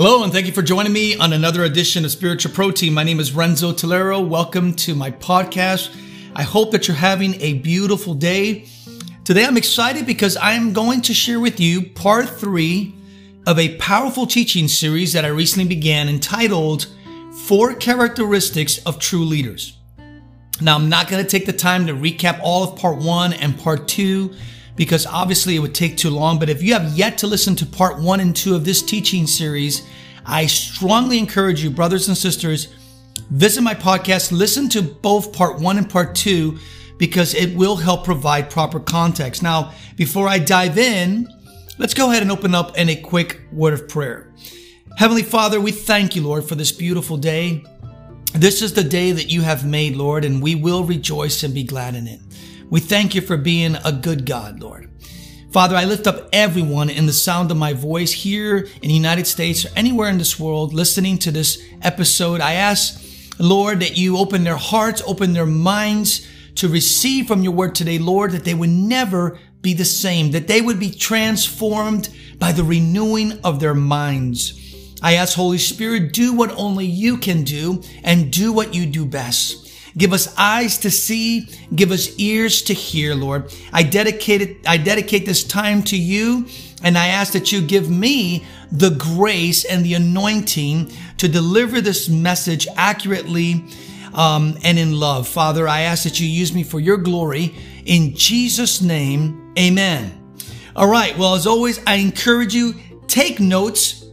Hello, and thank you for joining me on another edition of Spiritual Protein. My name is Renzo Tolero. Welcome to my podcast. I hope that you're having a beautiful day. Today, I'm excited because I'm going to share with you part three of a powerful teaching series that I recently began entitled Four Characteristics of True Leaders. Now, I'm not going to take the time to recap all of part one and part two because obviously it would take too long. But if you have yet to listen to part one and two of this teaching series, I strongly encourage you, brothers and sisters, visit my podcast, listen to both part one and part two, because it will help provide proper context. Now, before I dive in, let's go ahead and open up in a quick word of prayer. Heavenly Father, we thank you, Lord, for this beautiful day. This is the day that you have made, Lord, and we will rejoice and be glad in it. We thank you for being a good God, Lord. Father, I lift up everyone in the sound of my voice here in the United States or anywhere in this world listening to this episode. I ask, Lord, that you open their hearts, open their minds to receive from your word today, Lord, that they would never be the same, that they would be transformed by the renewing of their minds. I ask, Holy Spirit, do what only you can do and do what you do best. Give us eyes to see. Give us ears to hear, Lord. I dedicate it, I dedicate this time to you and I ask that you give me the grace and the anointing to deliver this message accurately um, and in love. Father, I ask that you use me for your glory. In Jesus' name, amen. All right. Well, as always, I encourage you, take notes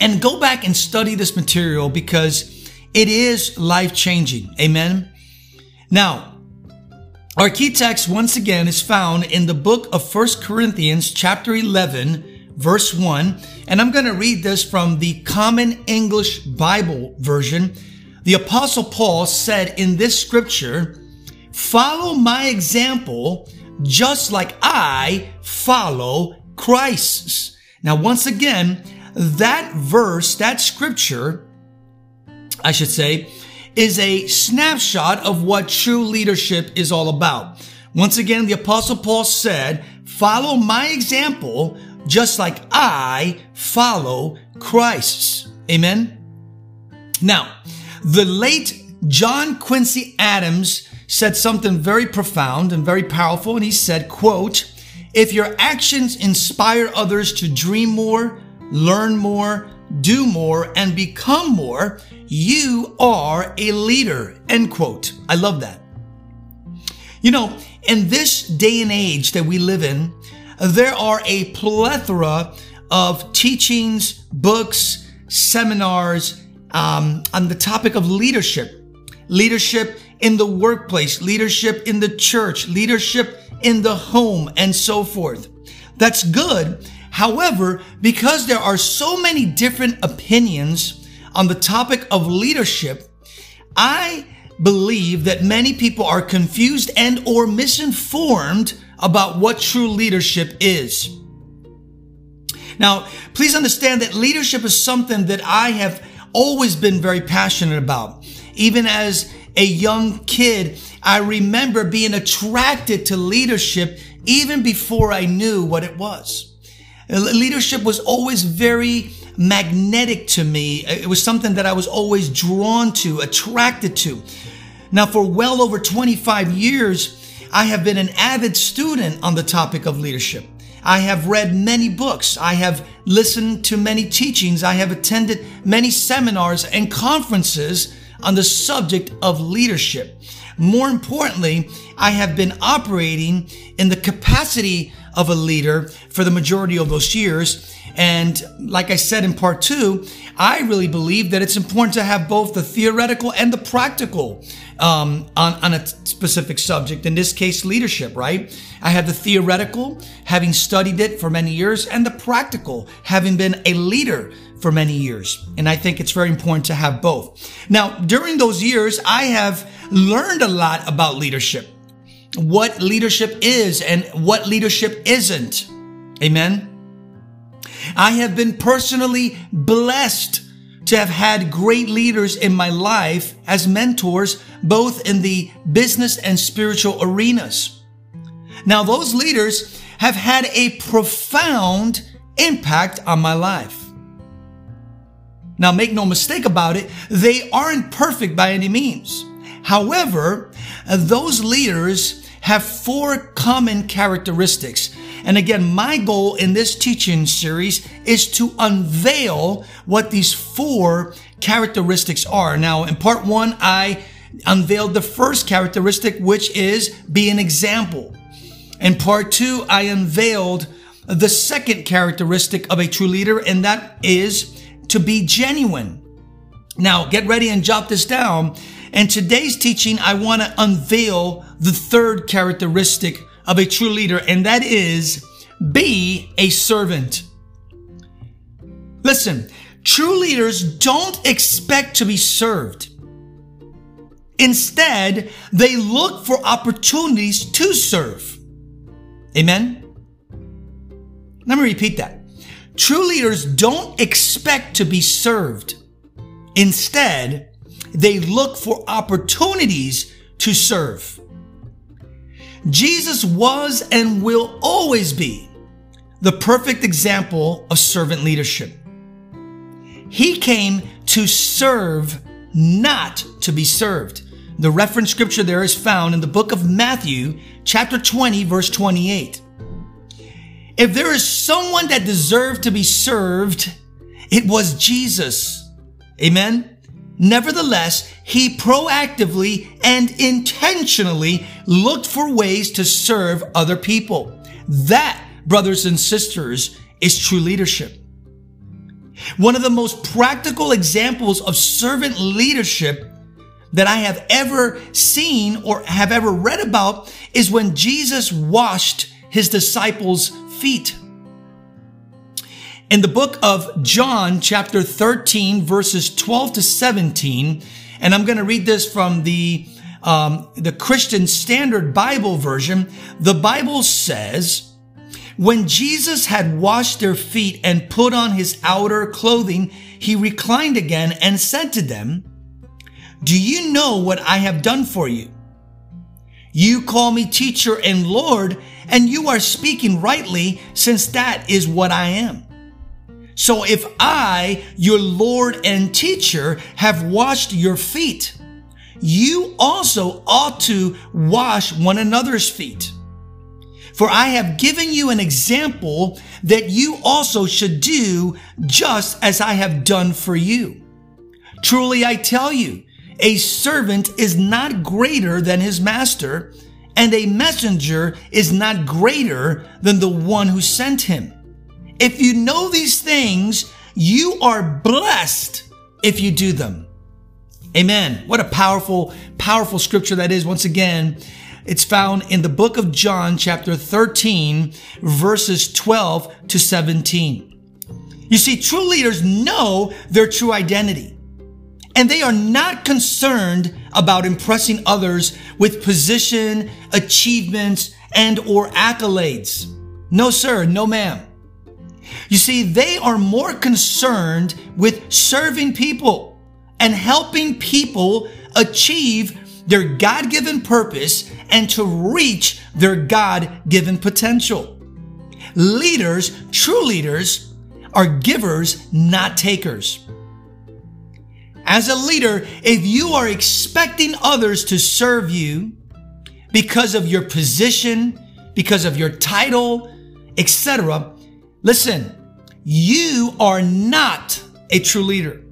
and go back and study this material because it is life changing. Amen. Now, our key text once again is found in the book of First Corinthians chapter 11 verse 1 and I'm going to read this from the Common English Bible version. The apostle Paul said in this scripture, "Follow my example just like I follow Christ's." Now once again, that verse, that scripture I should say, is a snapshot of what true leadership is all about. Once again, the apostle Paul said, follow my example just like I follow Christ's. Amen. Now, the late John Quincy Adams said something very profound and very powerful. And he said, quote, if your actions inspire others to dream more, learn more, do more, and become more, you are a leader. End quote. I love that. You know, in this day and age that we live in, there are a plethora of teachings, books, seminars um, on the topic of leadership. Leadership in the workplace, leadership in the church, leadership in the home, and so forth. That's good. However, because there are so many different opinions on the topic of leadership, I believe that many people are confused and or misinformed about what true leadership is. Now, please understand that leadership is something that I have always been very passionate about. Even as a young kid, I remember being attracted to leadership even before I knew what it was. Uh, leadership was always very magnetic to me. Uh, it was something that I was always drawn to, attracted to. Now, for well over 25 years, I have been an avid student on the topic of leadership. I have read many books. I have listened to many teachings. I have attended many seminars and conferences on the subject of leadership. More importantly, I have been operating in the capacity of a leader for the majority of those years. And like I said in part two, I really believe that it's important to have both the theoretical and the practical um, on, on a specific subject. In this case, leadership, right? I have the theoretical, having studied it for many years, and the practical, having been a leader for many years. And I think it's very important to have both. Now, during those years, I have learned a lot about leadership what leadership is and what leadership isn't. Amen. I have been personally blessed to have had great leaders in my life as mentors, both in the business and spiritual arenas. Now, those leaders have had a profound impact on my life. Now, make no mistake about it, they aren't perfect by any means. However, uh, those leaders have four common characteristics. And again, my goal in this teaching series is to unveil what these four characteristics are. Now, in part one, I unveiled the first characteristic, which is be an example. In part two, I unveiled the second characteristic of a true leader, and that is to be genuine. Now, get ready and jot this down. In today's teaching, I want to unveil the third characteristic of a true leader, and that is be a servant. Listen, true leaders don't expect to be served. Instead, they look for opportunities to serve. Amen? Let me repeat that. True leaders don't expect to be served. Instead, they look for opportunities to serve. Jesus was and will always be the perfect example of servant leadership. He came to serve, not to be served. The reference scripture there is found in the book of Matthew, chapter 20, verse 28. If there is someone that deserved to be served, it was Jesus. Amen. Nevertheless, he proactively and intentionally looked for ways to serve other people. That, brothers and sisters, is true leadership. One of the most practical examples of servant leadership that I have ever seen or have ever read about is when Jesus washed his disciples' feet. In the book of John, chapter 13, verses 12 to 17, and I'm going to read this from the um, the Christian Standard Bible version. The Bible says, "When Jesus had washed their feet and put on his outer clothing, he reclined again and said to them, Do you know what I have done for you? You call me teacher and Lord, and you are speaking rightly, since that is what I am. So if I, your Lord and teacher, have washed your feet, you also ought to wash one another's feet. For I have given you an example that you also should do just as I have done for you. Truly I tell you, a servant is not greater than his master, and a messenger is not greater than the one who sent him. If you know these things, you are blessed if you do them. Amen. What a powerful, powerful scripture that is. Once again, it's found in the book of John, chapter 13, verses 12 to 17. You see, true leaders know their true identity and they are not concerned about impressing others with position, achievements, and or accolades. No, sir. No, ma'am. You see, they are more concerned with serving people and helping people achieve their God given purpose and to reach their God given potential. Leaders, true leaders, are givers, not takers. As a leader, if you are expecting others to serve you because of your position, because of your title, etc., listen, you are not a true leader.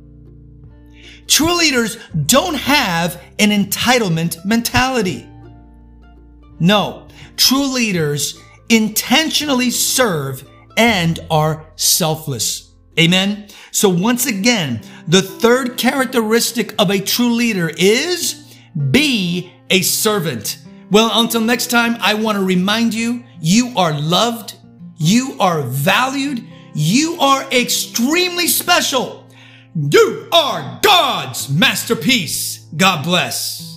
True leaders don't have an entitlement mentality. No, true leaders intentionally serve and are selfless. Amen. So once again, the third characteristic of a true leader is be a servant. Well, until next time, I want to remind you, you are loved. You are valued. You are extremely special. You are God's masterpiece. God bless.